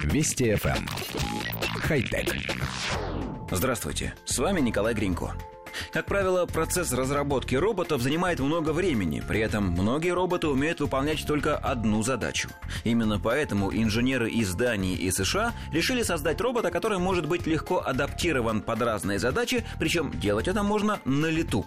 Вести FM. Эм. Хай-тек. Здравствуйте, с вами Николай Гринько. Как правило, процесс разработки роботов занимает много времени, при этом многие роботы умеют выполнять только одну задачу. Именно поэтому инженеры из Дании и США решили создать робота, который может быть легко адаптирован под разные задачи, причем делать это можно на лету.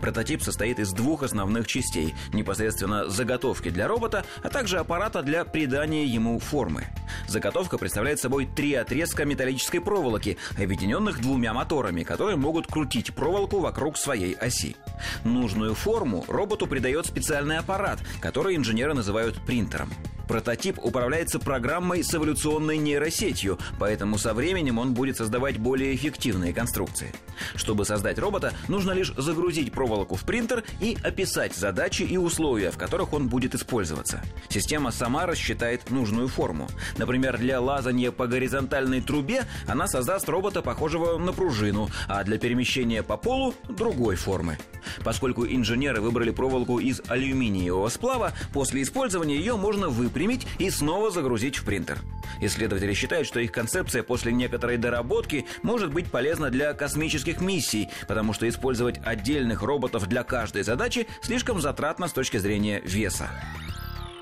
Прототип состоит из двух основных частей – непосредственно заготовки для робота, а также аппарата для придания ему формы. Заготовка представляет собой три отрезка металлической проволоки, объединенных двумя моторами, которые могут крутить проволоку вокруг своей оси. Нужную форму роботу придает специальный аппарат, который инженеры называют принтером. Прототип управляется программой с эволюционной нейросетью, поэтому со временем он будет создавать более эффективные конструкции. Чтобы создать робота, нужно лишь загрузить проволоку в принтер и описать задачи и условия, в которых он будет использоваться. Система сама рассчитает нужную форму. Например, для лазания по горизонтальной трубе она создаст робота, похожего на пружину, а для перемещения по полу – другой формы. Поскольку инженеры выбрали проволоку из алюминиевого сплава, после использования ее можно выпрямить и снова загрузить в принтер. Исследователи считают, что их концепция после некоторой доработки может быть полезна для космических миссий, потому что использовать отдельных роботов для каждой задачи слишком затратно с точки зрения веса.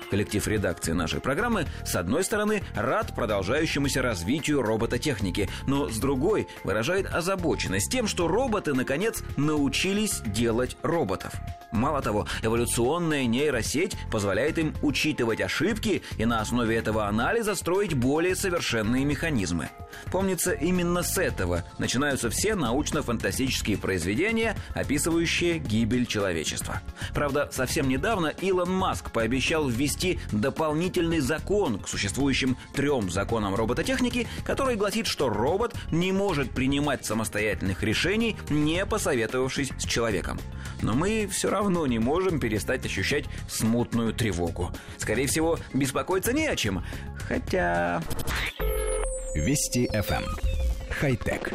Коллектив редакции нашей программы, с одной стороны, рад продолжающемуся развитию робототехники, но с другой выражает озабоченность тем, что роботы, наконец, научились делать роботов. Мало того, эволюционная нейросеть позволяет им учитывать ошибки и на основе этого анализа строить более совершенные механизмы. Помнится, именно с этого начинаются все научно-фантастические произведения, описывающие гибель человечества. Правда, совсем недавно Илон Маск пообещал ввести дополнительный закон к существующим трем законам робототехники, который гласит, что робот не может принимать самостоятельных решений, не посоветовавшись с человеком. Но мы все равно не можем перестать ощущать смутную тревогу. Скорее всего, беспокоиться не о чем. Хотя... Вести FM. Эм. Хай-тек.